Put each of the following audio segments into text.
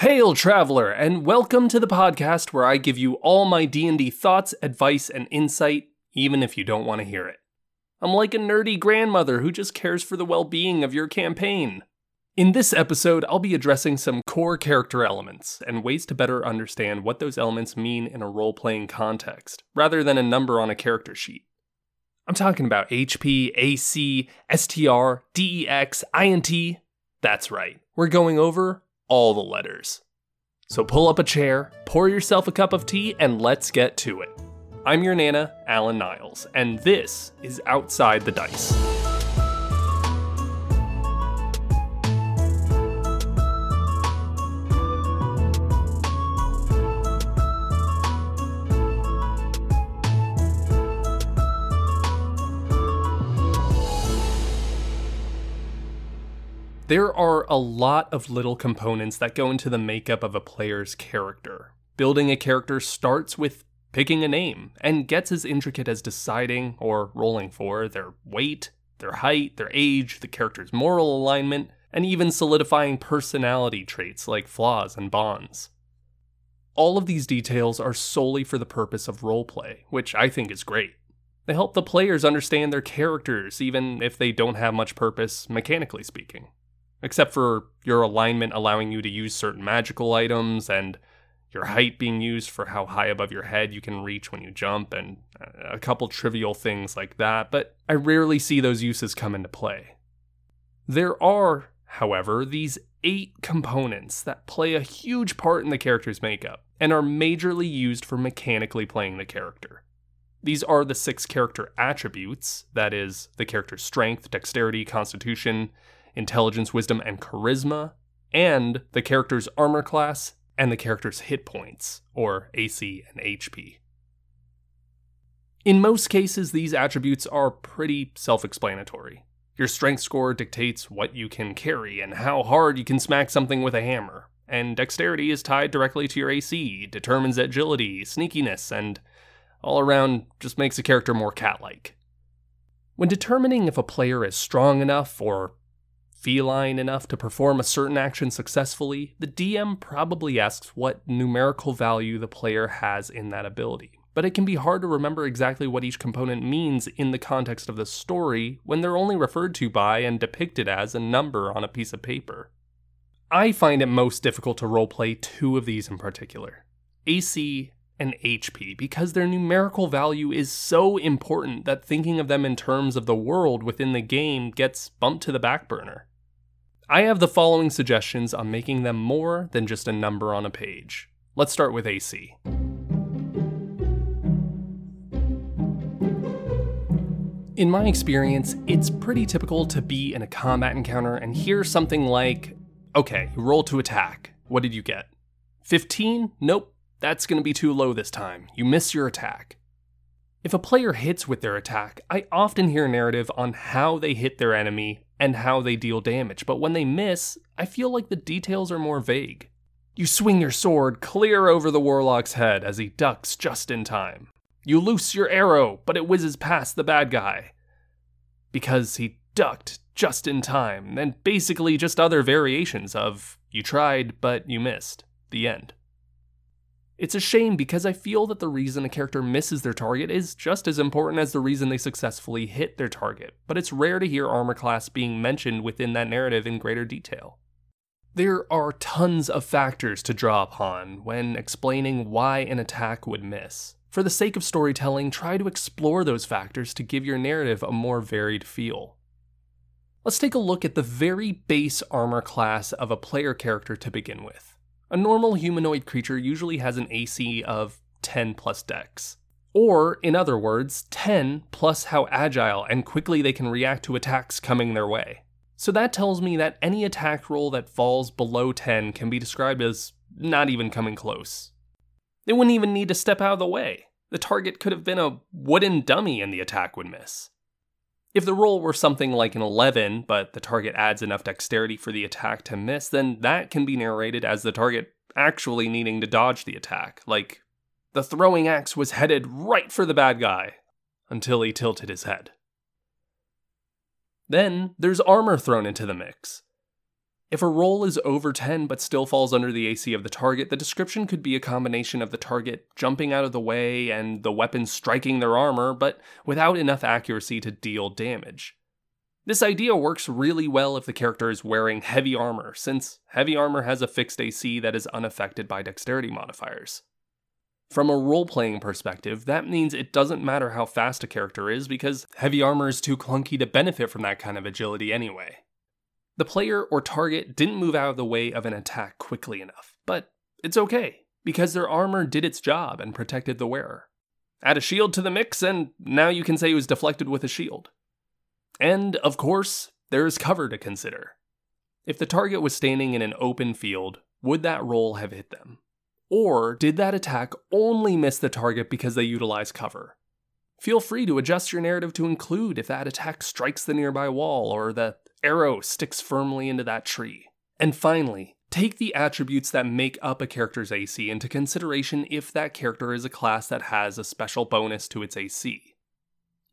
Hail traveler and welcome to the podcast where I give you all my D&D thoughts, advice and insight even if you don't want to hear it. I'm like a nerdy grandmother who just cares for the well-being of your campaign. In this episode, I'll be addressing some core character elements and ways to better understand what those elements mean in a role-playing context rather than a number on a character sheet. I'm talking about HP, AC, STR, DEX, INT. That's right. We're going over all the letters. So pull up a chair, pour yourself a cup of tea, and let's get to it. I'm your Nana, Alan Niles, and this is Outside the Dice. There are a lot of little components that go into the makeup of a player's character. Building a character starts with picking a name and gets as intricate as deciding or rolling for their weight, their height, their age, the character's moral alignment, and even solidifying personality traits like flaws and bonds. All of these details are solely for the purpose of roleplay, which I think is great. They help the players understand their characters, even if they don't have much purpose, mechanically speaking except for your alignment allowing you to use certain magical items and your height being used for how high above your head you can reach when you jump and uh, a couple trivial things like that, but I rarely see those uses come into play. There are, however, these eight components that play a huge part in the character's makeup and are majorly used for mechanically playing the character. These are the six character attributes that is, the character's strength, dexterity, constitution, intelligence, wisdom, and charisma, and the character's armor class and the character's hit points, or AC and HP. In most cases, these attributes are pretty self explanatory. Your strength score dictates what you can carry and how hard you can smack something with a hammer, and dexterity is tied directly to your AC, determines agility, sneakiness, and all around just makes a character more cat like. When determining if a player is strong enough or feline enough to perform a certain action successfully, the DM probably asks what numerical value the player has in that ability. But it can be hard to remember exactly what each component means in the context of the story when they're only referred to by and depicted as a number on a piece of paper. I find it most difficult to roleplay two of these in particular AC and HP because their numerical value is so important that thinking of them in terms of the world within the game gets bumped to the back burner. I have the following suggestions on making them more than just a number on a page. Let's start with AC. In my experience, it's pretty typical to be in a combat encounter and hear something like, okay, roll to attack. What did you get? 15? Nope, that's gonna be too low this time. You miss your attack. If a player hits with their attack, I often hear a narrative on how they hit their enemy and how they deal damage, but when they miss, I feel like the details are more vague. You swing your sword clear over the warlock's head as he ducks just in time. You loose your arrow, but it whizzes past the bad guy. Because he ducked just in time, and basically just other variations of you tried, but you missed. The end. It's a shame because I feel that the reason a character misses their target is just as important as the reason they successfully hit their target, but it's rare to hear armor class being mentioned within that narrative in greater detail. There are tons of factors to draw upon when explaining why an attack would miss. For the sake of storytelling, try to explore those factors to give your narrative a more varied feel. Let's take a look at the very base armor class of a player character to begin with. A normal humanoid creature usually has an AC of 10 plus dex. Or, in other words, 10 plus how agile and quickly they can react to attacks coming their way. So that tells me that any attack roll that falls below 10 can be described as not even coming close. They wouldn't even need to step out of the way. The target could have been a wooden dummy and the attack would miss. If the roll were something like an 11, but the target adds enough dexterity for the attack to miss, then that can be narrated as the target actually needing to dodge the attack. Like, the throwing axe was headed right for the bad guy until he tilted his head. Then there's armor thrown into the mix. If a roll is over 10 but still falls under the AC of the target, the description could be a combination of the target jumping out of the way and the weapon striking their armor, but without enough accuracy to deal damage. This idea works really well if the character is wearing heavy armor, since heavy armor has a fixed AC that is unaffected by dexterity modifiers. From a role playing perspective, that means it doesn't matter how fast a character is because heavy armor is too clunky to benefit from that kind of agility anyway. The player or target didn't move out of the way of an attack quickly enough, but it's okay, because their armor did its job and protected the wearer. Add a shield to the mix, and now you can say it was deflected with a shield. And, of course, there is cover to consider. If the target was standing in an open field, would that roll have hit them? Or did that attack only miss the target because they utilized cover? Feel free to adjust your narrative to include if that attack strikes the nearby wall or the arrow sticks firmly into that tree. And finally, take the attributes that make up a character's AC into consideration if that character is a class that has a special bonus to its AC.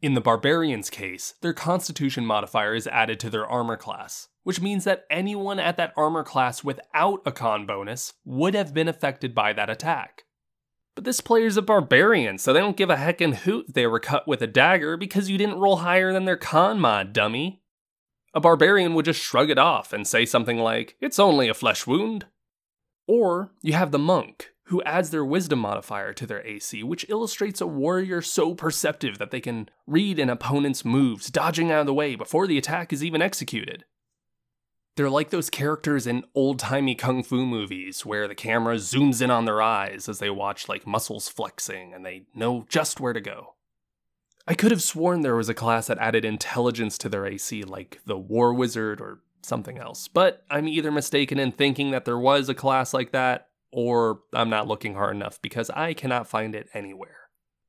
In the Barbarian's case, their Constitution modifier is added to their armor class, which means that anyone at that armor class without a con bonus would have been affected by that attack. But this player's a barbarian, so they don't give a heckin' hoot they were cut with a dagger because you didn't roll higher than their con mod, dummy. A barbarian would just shrug it off and say something like, It's only a flesh wound. Or you have the monk, who adds their wisdom modifier to their AC, which illustrates a warrior so perceptive that they can read an opponent's moves, dodging out of the way before the attack is even executed. They're like those characters in old timey kung fu movies where the camera zooms in on their eyes as they watch like muscles flexing and they know just where to go. I could have sworn there was a class that added intelligence to their AC, like the War Wizard or something else, but I'm either mistaken in thinking that there was a class like that, or I'm not looking hard enough because I cannot find it anywhere.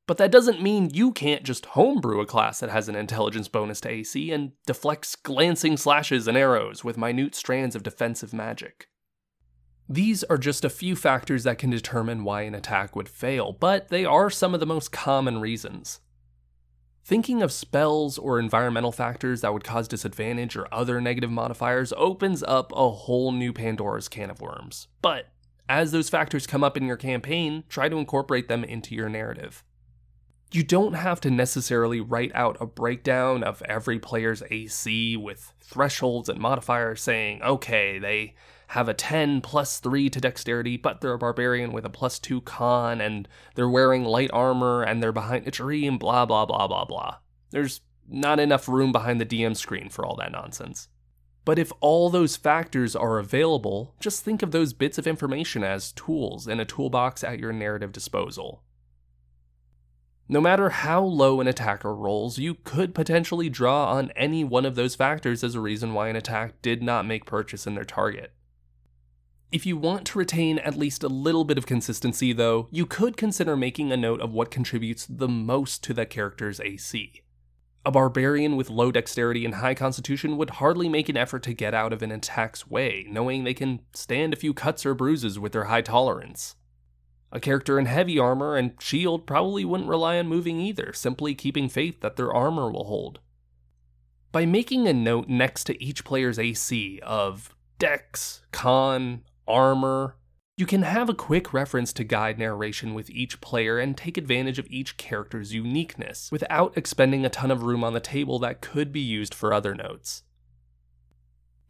But that doesn't mean you can't just homebrew a class that has an intelligence bonus to AC and deflects glancing slashes and arrows with minute strands of defensive magic. These are just a few factors that can determine why an attack would fail, but they are some of the most common reasons. Thinking of spells or environmental factors that would cause disadvantage or other negative modifiers opens up a whole new Pandora's can of worms. But as those factors come up in your campaign, try to incorporate them into your narrative. You don't have to necessarily write out a breakdown of every player's AC with thresholds and modifiers saying, okay, they have a 10 plus 3 to dexterity, but they're a barbarian with a plus 2 con, and they're wearing light armor, and they're behind a tree, and blah, blah, blah, blah, blah. There's not enough room behind the DM screen for all that nonsense. But if all those factors are available, just think of those bits of information as tools in a toolbox at your narrative disposal. No matter how low an attacker rolls, you could potentially draw on any one of those factors as a reason why an attack did not make purchase in their target. If you want to retain at least a little bit of consistency, though, you could consider making a note of what contributes the most to that character's AC. A barbarian with low dexterity and high constitution would hardly make an effort to get out of an attack's way, knowing they can stand a few cuts or bruises with their high tolerance. A character in heavy armor and shield probably wouldn't rely on moving either, simply keeping faith that their armor will hold. By making a note next to each player's AC of dex, con, armor. You can have a quick reference to guide narration with each player and take advantage of each character's uniqueness without expending a ton of room on the table that could be used for other notes.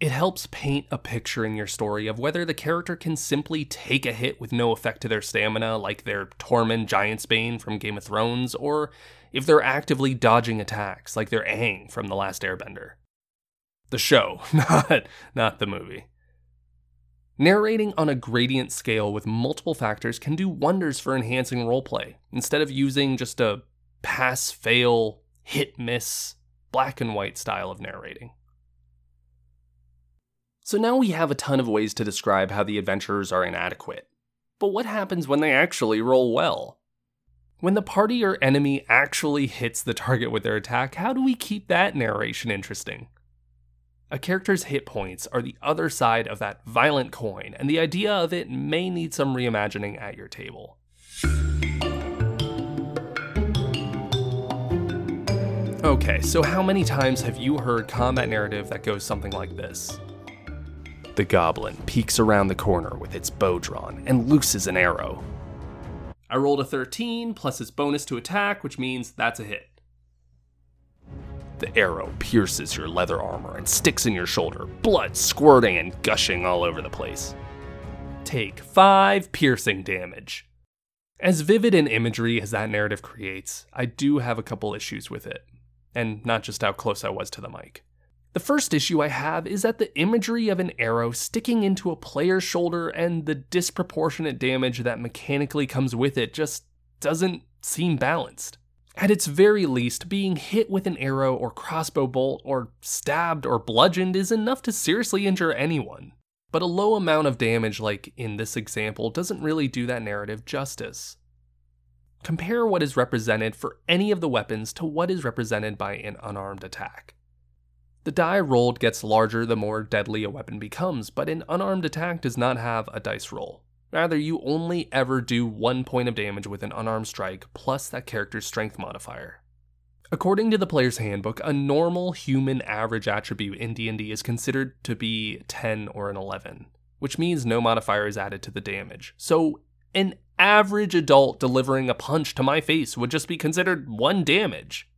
It helps paint a picture in your story of whether the character can simply take a hit with no effect to their stamina, like their Tormund Giantsbane from Game of Thrones, or if they're actively dodging attacks, like their Aang from The Last Airbender. The show, not, not the movie. Narrating on a gradient scale with multiple factors can do wonders for enhancing roleplay, instead of using just a pass fail, hit miss, black and white style of narrating. So now we have a ton of ways to describe how the adventurers are inadequate. But what happens when they actually roll well? When the party or enemy actually hits the target with their attack, how do we keep that narration interesting? A character's hit points are the other side of that violent coin, and the idea of it may need some reimagining at your table. Okay, so how many times have you heard combat narrative that goes something like this? The goblin peeks around the corner with its bow drawn and looses an arrow. I rolled a 13 plus its bonus to attack, which means that's a hit. The arrow pierces your leather armor and sticks in your shoulder, blood squirting and gushing all over the place. Take 5 piercing damage. As vivid an imagery as that narrative creates, I do have a couple issues with it, and not just how close I was to the mic. The first issue I have is that the imagery of an arrow sticking into a player's shoulder and the disproportionate damage that mechanically comes with it just doesn't seem balanced. At its very least, being hit with an arrow or crossbow bolt or stabbed or bludgeoned is enough to seriously injure anyone. But a low amount of damage, like in this example, doesn't really do that narrative justice. Compare what is represented for any of the weapons to what is represented by an unarmed attack. The die rolled gets larger the more deadly a weapon becomes, but an unarmed attack does not have a dice roll. Rather, you only ever do one point of damage with an unarmed strike plus that character's strength modifier. According to the player's handbook, a normal human average attribute in D&D is considered to be 10 or an 11, which means no modifier is added to the damage. So, an average adult delivering a punch to my face would just be considered 1 damage.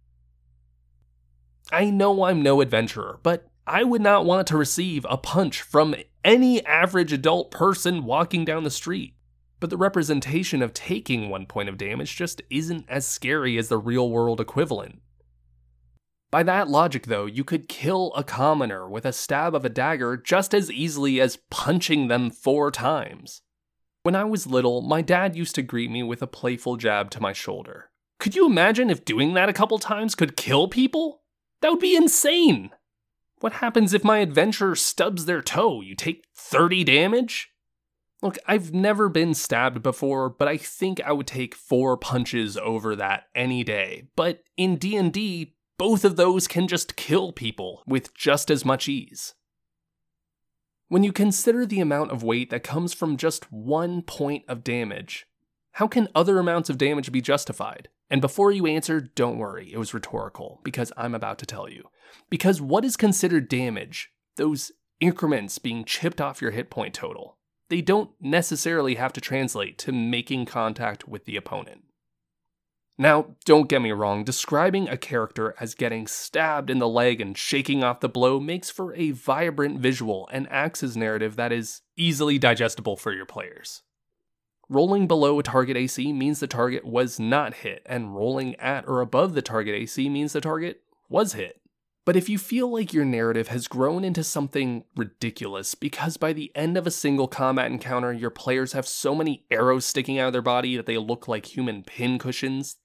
I know I'm no adventurer, but I would not want to receive a punch from any average adult person walking down the street. But the representation of taking one point of damage just isn't as scary as the real world equivalent. By that logic, though, you could kill a commoner with a stab of a dagger just as easily as punching them four times. When I was little, my dad used to greet me with a playful jab to my shoulder. Could you imagine if doing that a couple times could kill people? That would be insane! What happens if my adventurer stubs their toe? You take 30 damage? Look, I've never been stabbed before, but I think I would take 4 punches over that any day. But in D&D, both of those can just kill people with just as much ease. When you consider the amount of weight that comes from just one point of damage, how can other amounts of damage be justified? And before you answer, don't worry, it was rhetorical, because I'm about to tell you. Because what is considered damage, those increments being chipped off your hit point total, they don't necessarily have to translate to making contact with the opponent. Now, don't get me wrong, describing a character as getting stabbed in the leg and shaking off the blow makes for a vibrant visual and acts as narrative that is easily digestible for your players. Rolling below a target AC means the target was not hit, and rolling at or above the target AC means the target was hit. But if you feel like your narrative has grown into something ridiculous because by the end of a single combat encounter, your players have so many arrows sticking out of their body that they look like human pincushions,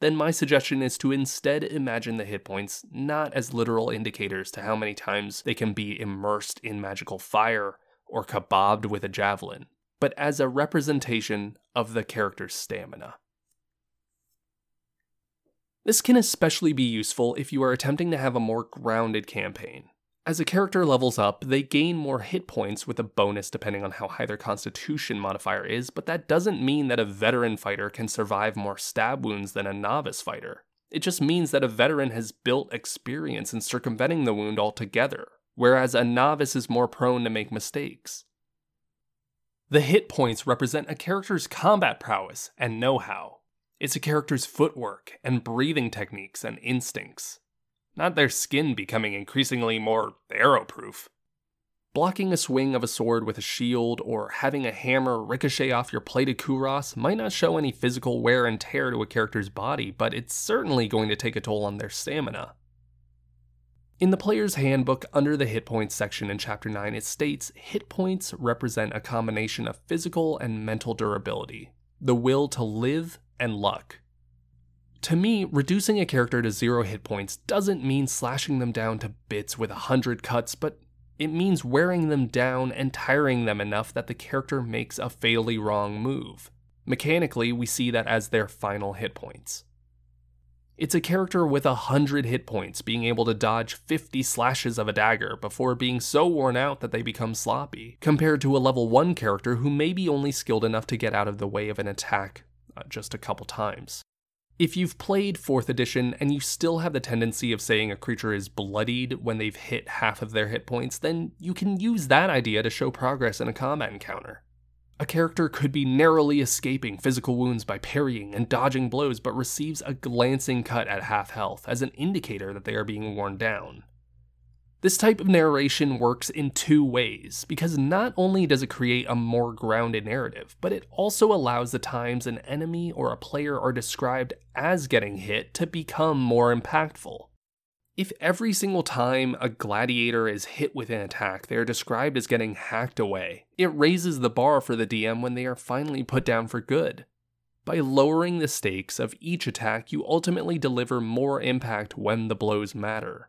then my suggestion is to instead imagine the hit points not as literal indicators to how many times they can be immersed in magical fire or kebabbed with a javelin, but as a representation of the character's stamina. This can especially be useful if you are attempting to have a more grounded campaign. As a character levels up, they gain more hit points with a bonus depending on how high their constitution modifier is, but that doesn't mean that a veteran fighter can survive more stab wounds than a novice fighter. It just means that a veteran has built experience in circumventing the wound altogether, whereas a novice is more prone to make mistakes. The hit points represent a character's combat prowess and know how. It's a character's footwork and breathing techniques and instincts, not their skin becoming increasingly more arrow-proof. Blocking a swing of a sword with a shield or having a hammer ricochet off your plated cuirass might not show any physical wear and tear to a character's body, but it's certainly going to take a toll on their stamina. In the player's handbook, under the hit points section in Chapter 9, it states hit points represent a combination of physical and mental durability, the will to live, and luck. To me, reducing a character to zero hit points doesn't mean slashing them down to bits with a hundred cuts, but it means wearing them down and tiring them enough that the character makes a fatally wrong move. Mechanically, we see that as their final hit points. It's a character with a hundred hit points being able to dodge 50 slashes of a dagger before being so worn out that they become sloppy, compared to a level 1 character who may be only skilled enough to get out of the way of an attack Uh, just a couple times. If you've played 4th edition and you still have the tendency of saying a creature is bloodied when they've hit half of their hit points, then you can use that idea to show progress in a combat encounter. A character could be narrowly escaping physical wounds by parrying and dodging blows, but receives a glancing cut at half health as an indicator that they are being worn down. This type of narration works in two ways, because not only does it create a more grounded narrative, but it also allows the times an enemy or a player are described as getting hit to become more impactful. If every single time a gladiator is hit with an attack, they are described as getting hacked away, it raises the bar for the DM when they are finally put down for good. By lowering the stakes of each attack, you ultimately deliver more impact when the blows matter.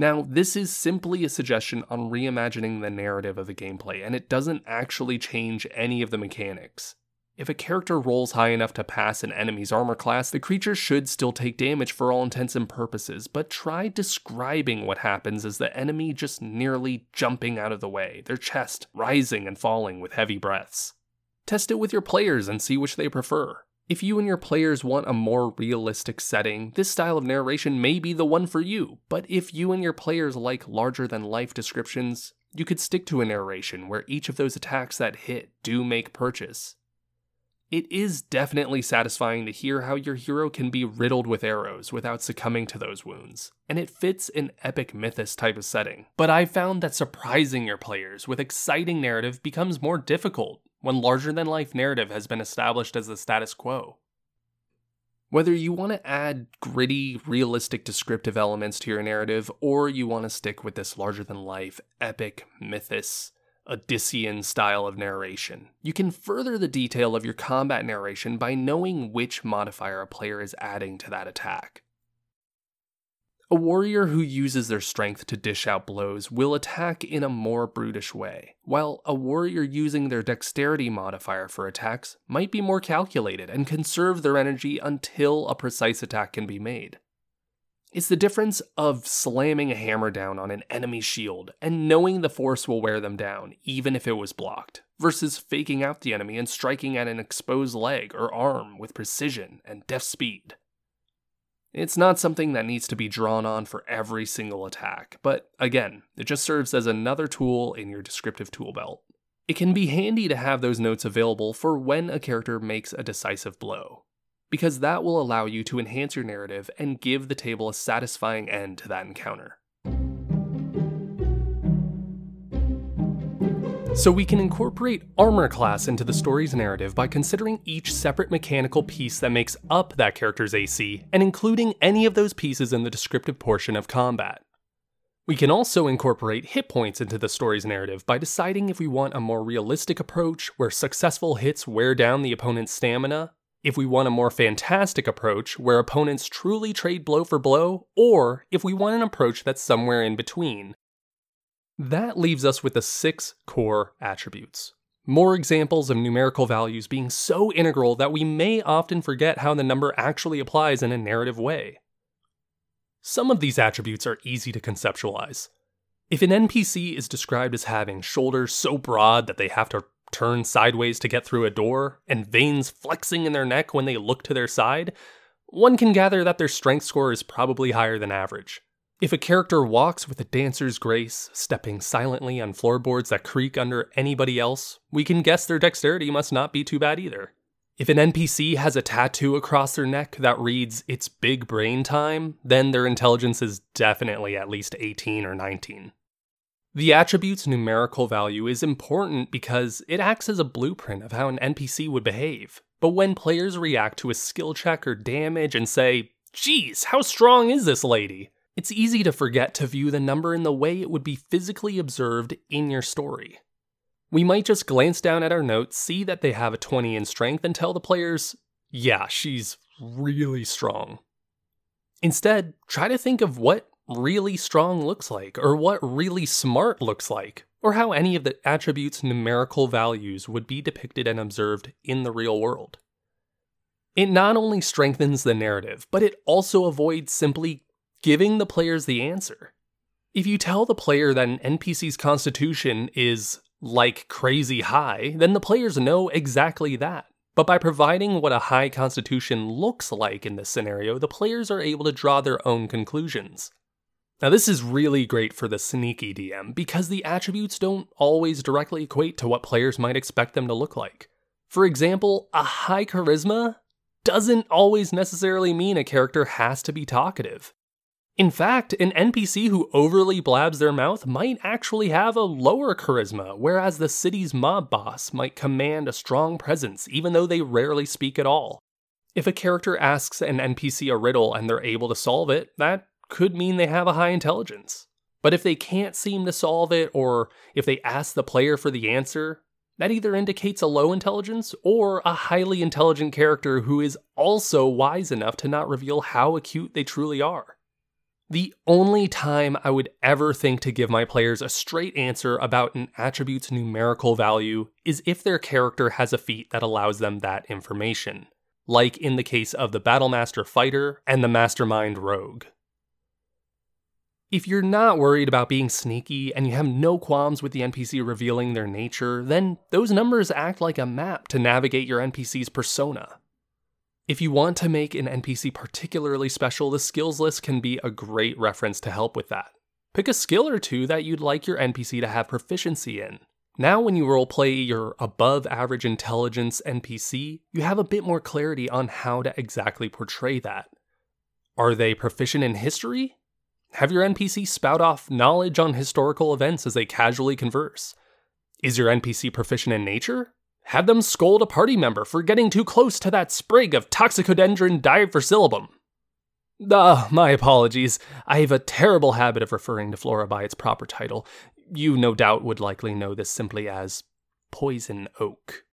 Now, this is simply a suggestion on reimagining the narrative of the gameplay, and it doesn't actually change any of the mechanics. If a character rolls high enough to pass an enemy's armor class, the creature should still take damage for all intents and purposes, but try describing what happens as the enemy just nearly jumping out of the way, their chest rising and falling with heavy breaths. Test it with your players and see which they prefer. If you and your players want a more realistic setting, this style of narration may be the one for you, but if you and your players like larger than life descriptions, you could stick to a narration where each of those attacks that hit do make purchase. It is definitely satisfying to hear how your hero can be riddled with arrows without succumbing to those wounds, and it fits an epic mythos type of setting. But I've found that surprising your players with exciting narrative becomes more difficult when larger than life narrative has been established as the status quo. Whether you want to add gritty, realistic descriptive elements to your narrative, or you want to stick with this larger than life, epic, mythos, Odyssean style of narration, you can further the detail of your combat narration by knowing which modifier a player is adding to that attack. A warrior who uses their strength to dish out blows will attack in a more brutish way, while a warrior using their dexterity modifier for attacks might be more calculated and conserve their energy until a precise attack can be made. It's the difference of slamming a hammer down on an enemy shield and knowing the force will wear them down, even if it was blocked, versus faking out the enemy and striking at an exposed leg or arm with precision and deft speed. It's not something that needs to be drawn on for every single attack, but again, it just serves as another tool in your descriptive tool belt. It can be handy to have those notes available for when a character makes a decisive blow, because that will allow you to enhance your narrative and give the table a satisfying end to that encounter. So we can incorporate armor class into the story's narrative by considering each separate mechanical piece that makes up that character's AC and including any of those pieces in the descriptive portion of combat. We can also incorporate hit points into the story's narrative by deciding if we want a more realistic approach where successful hits wear down the opponent's stamina, if we want a more fantastic approach where opponents truly trade blow for blow, or if we want an approach that's somewhere in between, that leaves us with the six core attributes. More examples of numerical values being so integral that we may often forget how the number actually applies in a narrative way. Some of these attributes are easy to conceptualize. If an NPC is described as having shoulders so broad that they have to turn sideways to get through a door, and veins flexing in their neck when they look to their side, one can gather that their strength score is probably higher than average. If a character walks with a dancer's grace, stepping silently on floorboards that creak under anybody else, we can guess their dexterity must not be too bad either. If an NPC has a tattoo across their neck that reads, It's big brain time, then their intelligence is definitely at least 18 or 19. The attribute's numerical value is important because it acts as a blueprint of how an NPC would behave. But when players react to a skill check or damage and say, Geez, how strong is this lady? It's easy to forget to view the number in the way it would be physically observed in your story. We might just glance down at our notes, see that they have a 20 in strength, and tell the players, yeah, she's really strong. Instead, try to think of what really strong looks like, or what really smart looks like, or how any of the attributes' numerical values would be depicted and observed in the real world. It not only strengthens the narrative, but it also avoids simply giving the players the answer. If you tell the player that an NPC's constitution is like crazy high, then the players know exactly that. But by providing what a high constitution looks like in this scenario, the players are able to draw their own conclusions. Now, this is really great for the sneaky DM because the attributes don't always directly equate to what players might expect them to look like. For example, a high charisma doesn't always necessarily mean a character has to be talkative. In fact, an NPC who overly blabs their mouth might actually have a lower charisma, whereas the city's mob boss might command a strong presence even though they rarely speak at all. If a character asks an NPC a riddle and they're able to solve it, that could mean they have a high intelligence. But if they can't seem to solve it, or if they ask the player for the answer, that either indicates a low intelligence or a highly intelligent character who is also wise enough to not reveal how acute they truly are. The only time I would ever think to give my players a straight answer about an attribute's numerical value is if their character has a feat that allows them that information, like in the case of the Battlemaster Fighter and the Mastermind Rogue. If you're not worried about being sneaky and you have no qualms with the NPC revealing their nature, then those numbers act like a map to navigate your NPC's persona. If you want to make an NPC particularly special, the skills list can be a great reference to help with that. Pick a skill or two that you'd like your NPC to have proficiency in. Now, when you roleplay your above average intelligence NPC, you have a bit more clarity on how to exactly portray that. Are they proficient in history? Have your NPC spout off knowledge on historical events as they casually converse. Is your NPC proficient in nature? Have them scold a party member for getting too close to that sprig of Toxicodendron diversilobum. Ah, my apologies. I have a terrible habit of referring to flora by its proper title. You no doubt would likely know this simply as poison oak.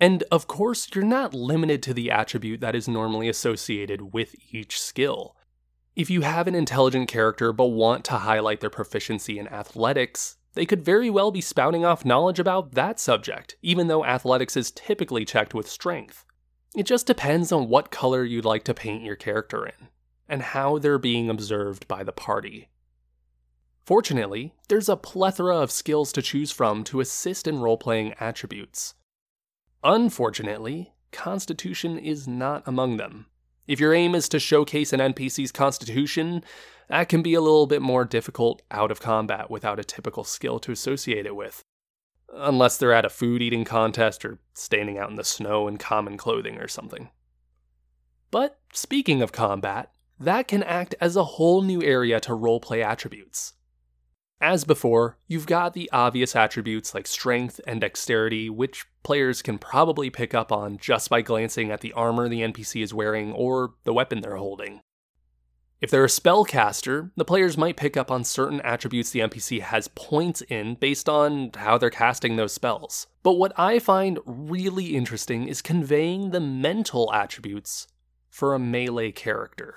And of course, you're not limited to the attribute that is normally associated with each skill. If you have an intelligent character but want to highlight their proficiency in athletics, they could very well be spouting off knowledge about that subject, even though athletics is typically checked with strength. It just depends on what color you'd like to paint your character in, and how they're being observed by the party. Fortunately, there's a plethora of skills to choose from to assist in role playing attributes. Unfortunately, Constitution is not among them. If your aim is to showcase an NPC's constitution, that can be a little bit more difficult out of combat without a typical skill to associate it with. Unless they're at a food eating contest or standing out in the snow in common clothing or something. But speaking of combat, that can act as a whole new area to roleplay attributes. As before, you've got the obvious attributes like strength and dexterity, which players can probably pick up on just by glancing at the armor the NPC is wearing or the weapon they're holding. If they're a spellcaster, the players might pick up on certain attributes the NPC has points in based on how they're casting those spells. But what I find really interesting is conveying the mental attributes for a melee character.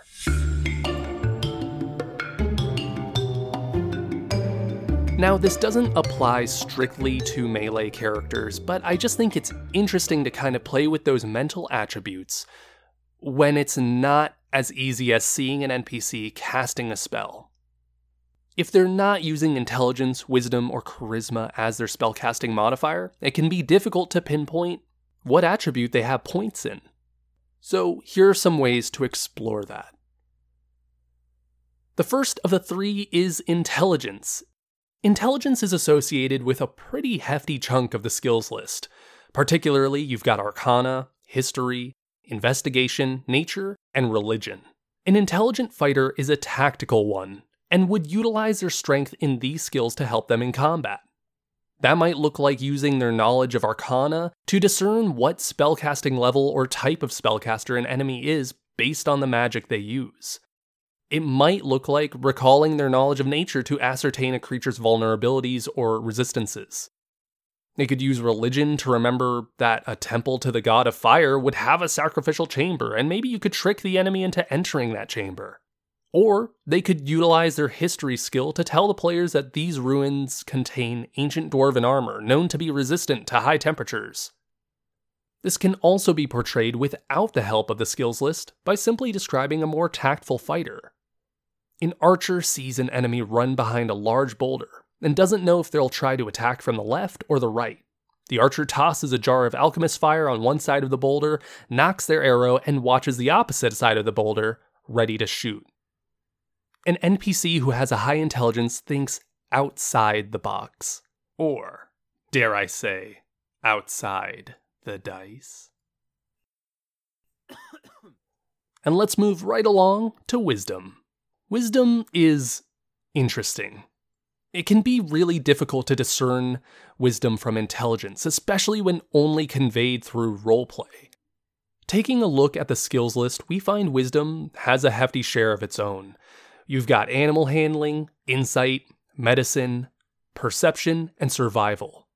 Now, this doesn't apply strictly to melee characters, but I just think it's interesting to kind of play with those mental attributes when it's not as easy as seeing an NPC casting a spell. If they're not using intelligence, wisdom, or charisma as their spellcasting modifier, it can be difficult to pinpoint what attribute they have points in. So, here are some ways to explore that. The first of the three is intelligence. Intelligence is associated with a pretty hefty chunk of the skills list. Particularly, you've got Arcana, History, Investigation, Nature, and Religion. An intelligent fighter is a tactical one, and would utilize their strength in these skills to help them in combat. That might look like using their knowledge of Arcana to discern what spellcasting level or type of spellcaster an enemy is based on the magic they use it might look like recalling their knowledge of nature to ascertain a creature's vulnerabilities or resistances. They could use religion to remember that a temple to the god of fire would have a sacrificial chamber, and maybe you could trick the enemy into entering that chamber. Or they could utilize their history skill to tell the players that these ruins contain ancient dwarven armor known to be resistant to high temperatures. This can also be portrayed without the help of the skills list by simply describing a more tactful fighter. An archer sees an enemy run behind a large boulder and doesn't know if they'll try to attack from the left or the right. The archer tosses a jar of alchemist fire on one side of the boulder, nocks their arrow, and watches the opposite side of the boulder, ready to shoot. An NPC who has a high intelligence thinks outside the box. Or, dare I say, outside the dice. and let's move right along to wisdom. Wisdom is interesting. It can be really difficult to discern wisdom from intelligence, especially when only conveyed through roleplay. Taking a look at the skills list, we find wisdom has a hefty share of its own. You've got animal handling, insight, medicine, perception, and survival.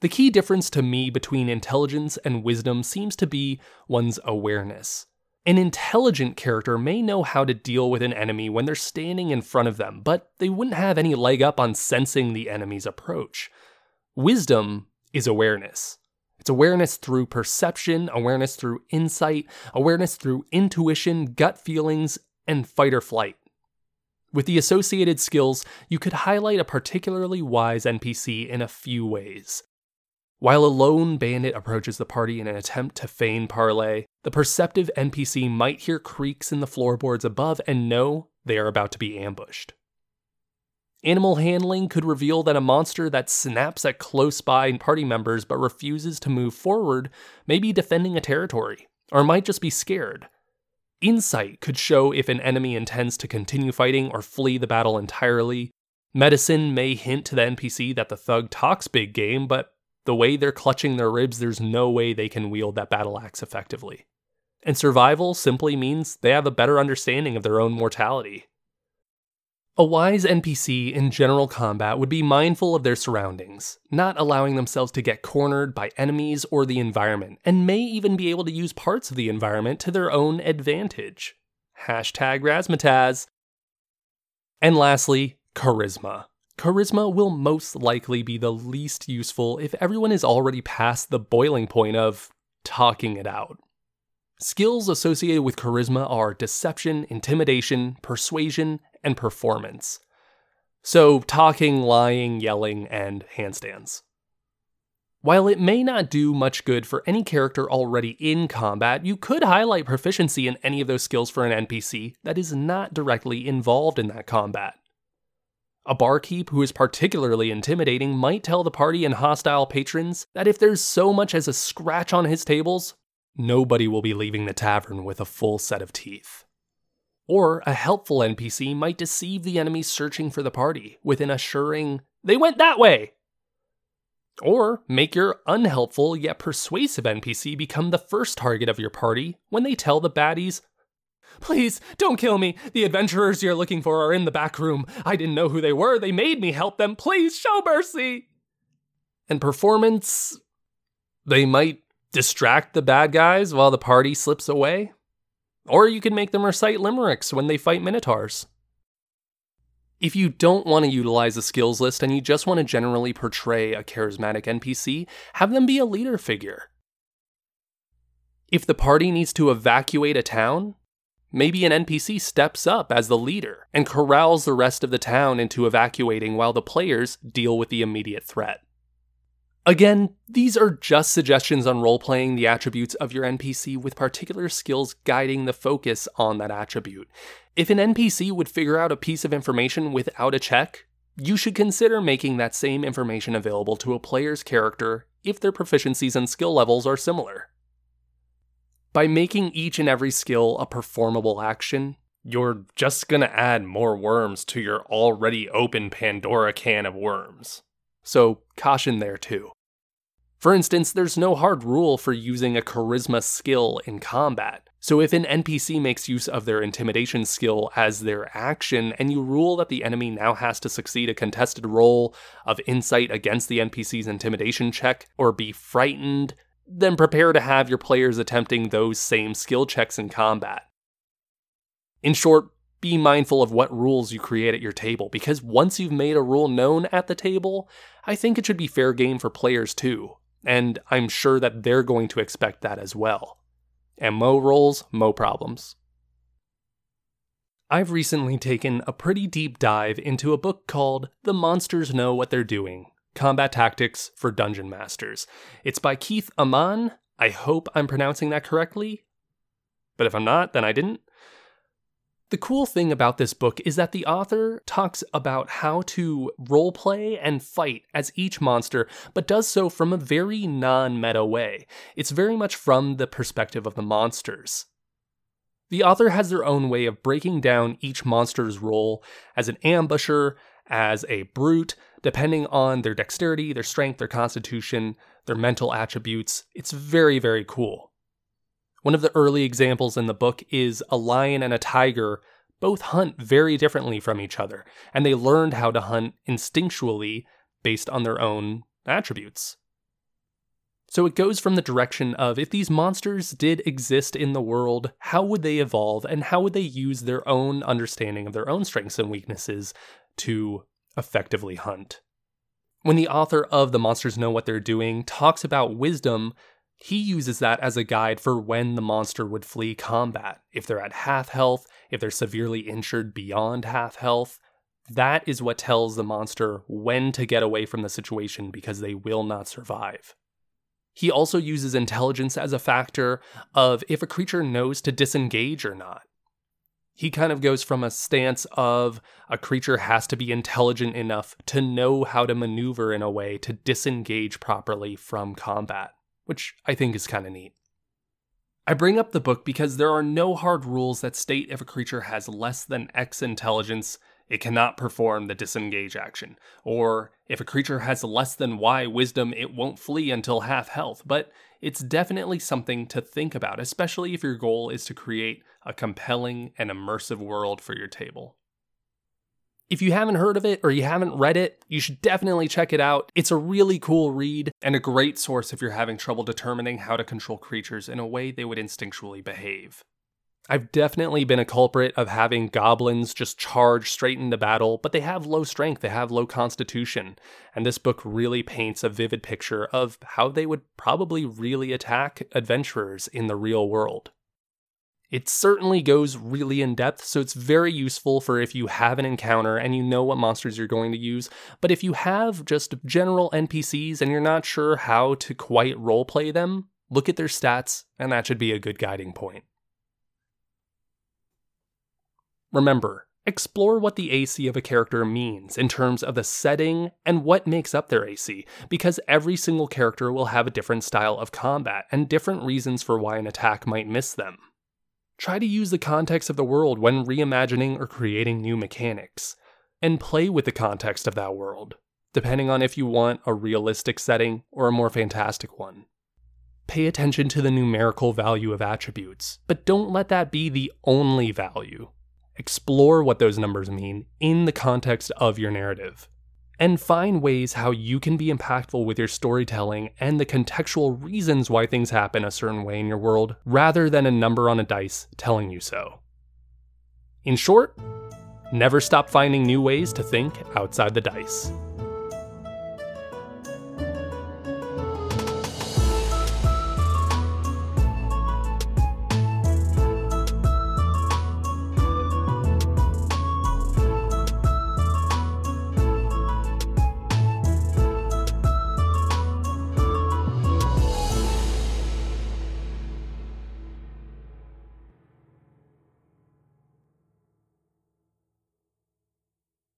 The key difference to me between intelligence and wisdom seems to be one's awareness. An intelligent character may know how to deal with an enemy when they're standing in front of them, but they wouldn't have any leg up on sensing the enemy's approach. Wisdom is awareness. It's awareness through perception, awareness through insight, awareness through intuition, gut feelings, and fight or flight. With the associated skills, you could highlight a particularly wise NPC in a few ways. While a lone bandit approaches the party in an attempt to feign parley, the perceptive NPC might hear creaks in the floorboards above and know they are about to be ambushed. Animal handling could reveal that a monster that snaps at close by party members but refuses to move forward may be defending a territory, or might just be scared. Insight could show if an enemy intends to continue fighting or flee the battle entirely. Medicine may hint to the NPC that the thug talks big game, but the way they're clutching their ribs, there's no way they can wield that battle axe effectively. And survival simply means they have a better understanding of their own mortality. A wise NPC in general combat would be mindful of their surroundings, not allowing themselves to get cornered by enemies or the environment, and may even be able to use parts of the environment to their own advantage. Hashtag Razzmatazz. And lastly, charisma. Charisma will most likely be the least useful if everyone is already past the boiling point of talking it out. Skills associated with charisma are deception, intimidation, persuasion, and performance. So, talking, lying, yelling, and handstands. While it may not do much good for any character already in combat, you could highlight proficiency in any of those skills for an NPC that is not directly involved in that combat. A barkeep who is particularly intimidating might tell the party and hostile patrons that if there's so much as a scratch on his tables, nobody will be leaving the tavern with a full set of teeth. Or a helpful NPC might deceive the enemies searching for the party with an assuring, they went that way! Or make your unhelpful yet persuasive NPC become the first target of your party when they tell the baddies, Please, don't kill me. The adventurers you're looking for are in the back room. I didn't know who they were. They made me help them. Please show mercy. And performance, they might distract the bad guys while the party slips away. Or you can make them recite limericks when they fight minotaurs. If you don't want to utilize a skills list and you just want to generally portray a charismatic NPC, have them be a leader figure. If the party needs to evacuate a town, Maybe an NPC steps up as the leader and corrals the rest of the town into evacuating while the players deal with the immediate threat. Again, these are just suggestions on role playing the attributes of your NPC with particular skills guiding the focus on that attribute. If an NPC would figure out a piece of information without a check, you should consider making that same information available to a player's character if their proficiencies and skill levels are similar. By making each and every skill a performable action, you're just gonna add more worms to your already open Pandora can of worms. So, caution there too. For instance, there's no hard rule for using a charisma skill in combat. So, if an NPC makes use of their intimidation skill as their action, and you rule that the enemy now has to succeed a contested roll of insight against the NPC's intimidation check, or be frightened, then prepare to have your players attempting those same skill checks in combat. In short, be mindful of what rules you create at your table, because once you've made a rule known at the table, I think it should be fair game for players too, and I'm sure that they're going to expect that as well. And mo rolls, mo problems. I've recently taken a pretty deep dive into a book called The Monsters Know What They're Doing Combat Tactics for Dungeon Masters. It's by Keith Ammann. I hope I'm pronouncing that correctly. But if I'm not, then I didn't. The cool thing about this book is that the author talks about how to roleplay and fight as each monster, but does so from a very non meta way. It's very much from the perspective of the monsters. The author has their own way of breaking down each monster's role as an ambusher, as a brute, depending on their dexterity, their strength, their constitution, their mental attributes. It's very, very cool. One of the early examples in the book is a lion and a tiger both hunt very differently from each other, and they learned how to hunt instinctually based on their own attributes. So it goes from the direction of if these monsters did exist in the world, how would they evolve and how would they use their own understanding of their own strengths and weaknesses to effectively hunt? When the author of The Monsters Know What They're Doing talks about wisdom, he uses that as a guide for when the monster would flee combat. If they're at half health, if they're severely injured beyond half health, that is what tells the monster when to get away from the situation because they will not survive. He also uses intelligence as a factor of if a creature knows to disengage or not. He kind of goes from a stance of a creature has to be intelligent enough to know how to maneuver in a way to disengage properly from combat which I think is kind of neat. I bring up the book because there are no hard rules that state if a creature has less than X intelligence, it cannot perform the disengage action, or if a creature has less than Y wisdom, it won't flee until half health, but it's definitely something to think about, especially if your goal is to create a compelling and immersive world for your table. If you haven't heard of it or you haven't read it, you should definitely check it out. It's a really cool read and a great source if you're having trouble determining how to control creatures in a way they would instinctually behave. I've definitely been a culprit of having goblins just charge straight into battle, but they have low strength, they have low constitution, and this book really paints a vivid picture of how they would probably really attack adventurers in the real world. It certainly goes really in depth, so it's very useful for if you have an encounter and you know what monsters you're going to use. But if you have just general NPCs and you're not sure how to quite roleplay them, look at their stats, and that should be a good guiding point. Remember, explore what the AC of a character means in terms of the setting and what makes up their AC, because every single character will have a different style of combat and different reasons for why an attack might miss them. Try to use the context of the world when reimagining or creating new mechanics, and play with the context of that world, depending on if you want a realistic setting or a more fantastic one. Pay attention to the numerical value of attributes, but don't let that be the only value. Explore what those numbers mean in the context of your narrative and find ways how you can be impactful with your storytelling and the contextual reasons why things happen a certain way in your world, rather than a number on a dice telling you so. In short, never stop finding new ways to think outside the dice.